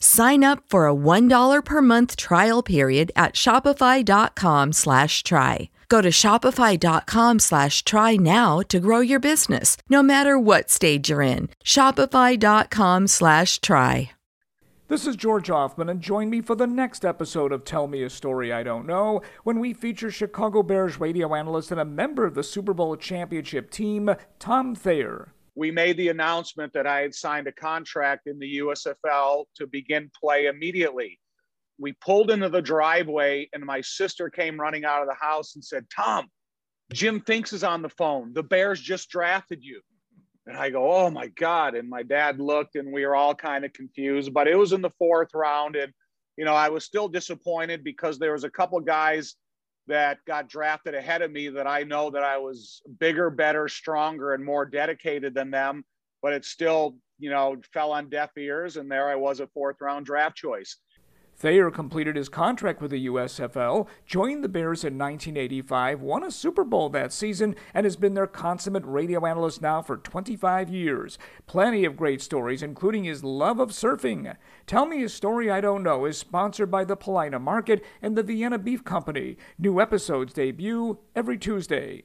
Sign up for a $1 per month trial period at shopify.com slash try. Go to shopify.com slash try now to grow your business, no matter what stage you're in. Shopify.com slash try. This is George Hoffman, and join me for the next episode of Tell Me a Story I Don't Know when we feature Chicago Bears radio analyst and a member of the Super Bowl championship team, Tom Thayer. We made the announcement that I had signed a contract in the USFL to begin play immediately. We pulled into the driveway, and my sister came running out of the house and said, Tom, Jim Finks is on the phone. The Bears just drafted you. And I go, oh my God. And my dad looked and we were all kind of confused, but it was in the fourth round. And, you know, I was still disappointed because there was a couple guys that got drafted ahead of me that I know that I was bigger, better, stronger, and more dedicated than them. But it still, you know, fell on deaf ears. And there I was a fourth round draft choice. Thayer completed his contract with the USFL, joined the Bears in 1985, won a Super Bowl that season, and has been their consummate radio analyst now for 25 years. Plenty of great stories, including his love of surfing. Tell Me a Story I Don't Know is sponsored by the Paulina Market and the Vienna Beef Company. New episodes debut every Tuesday.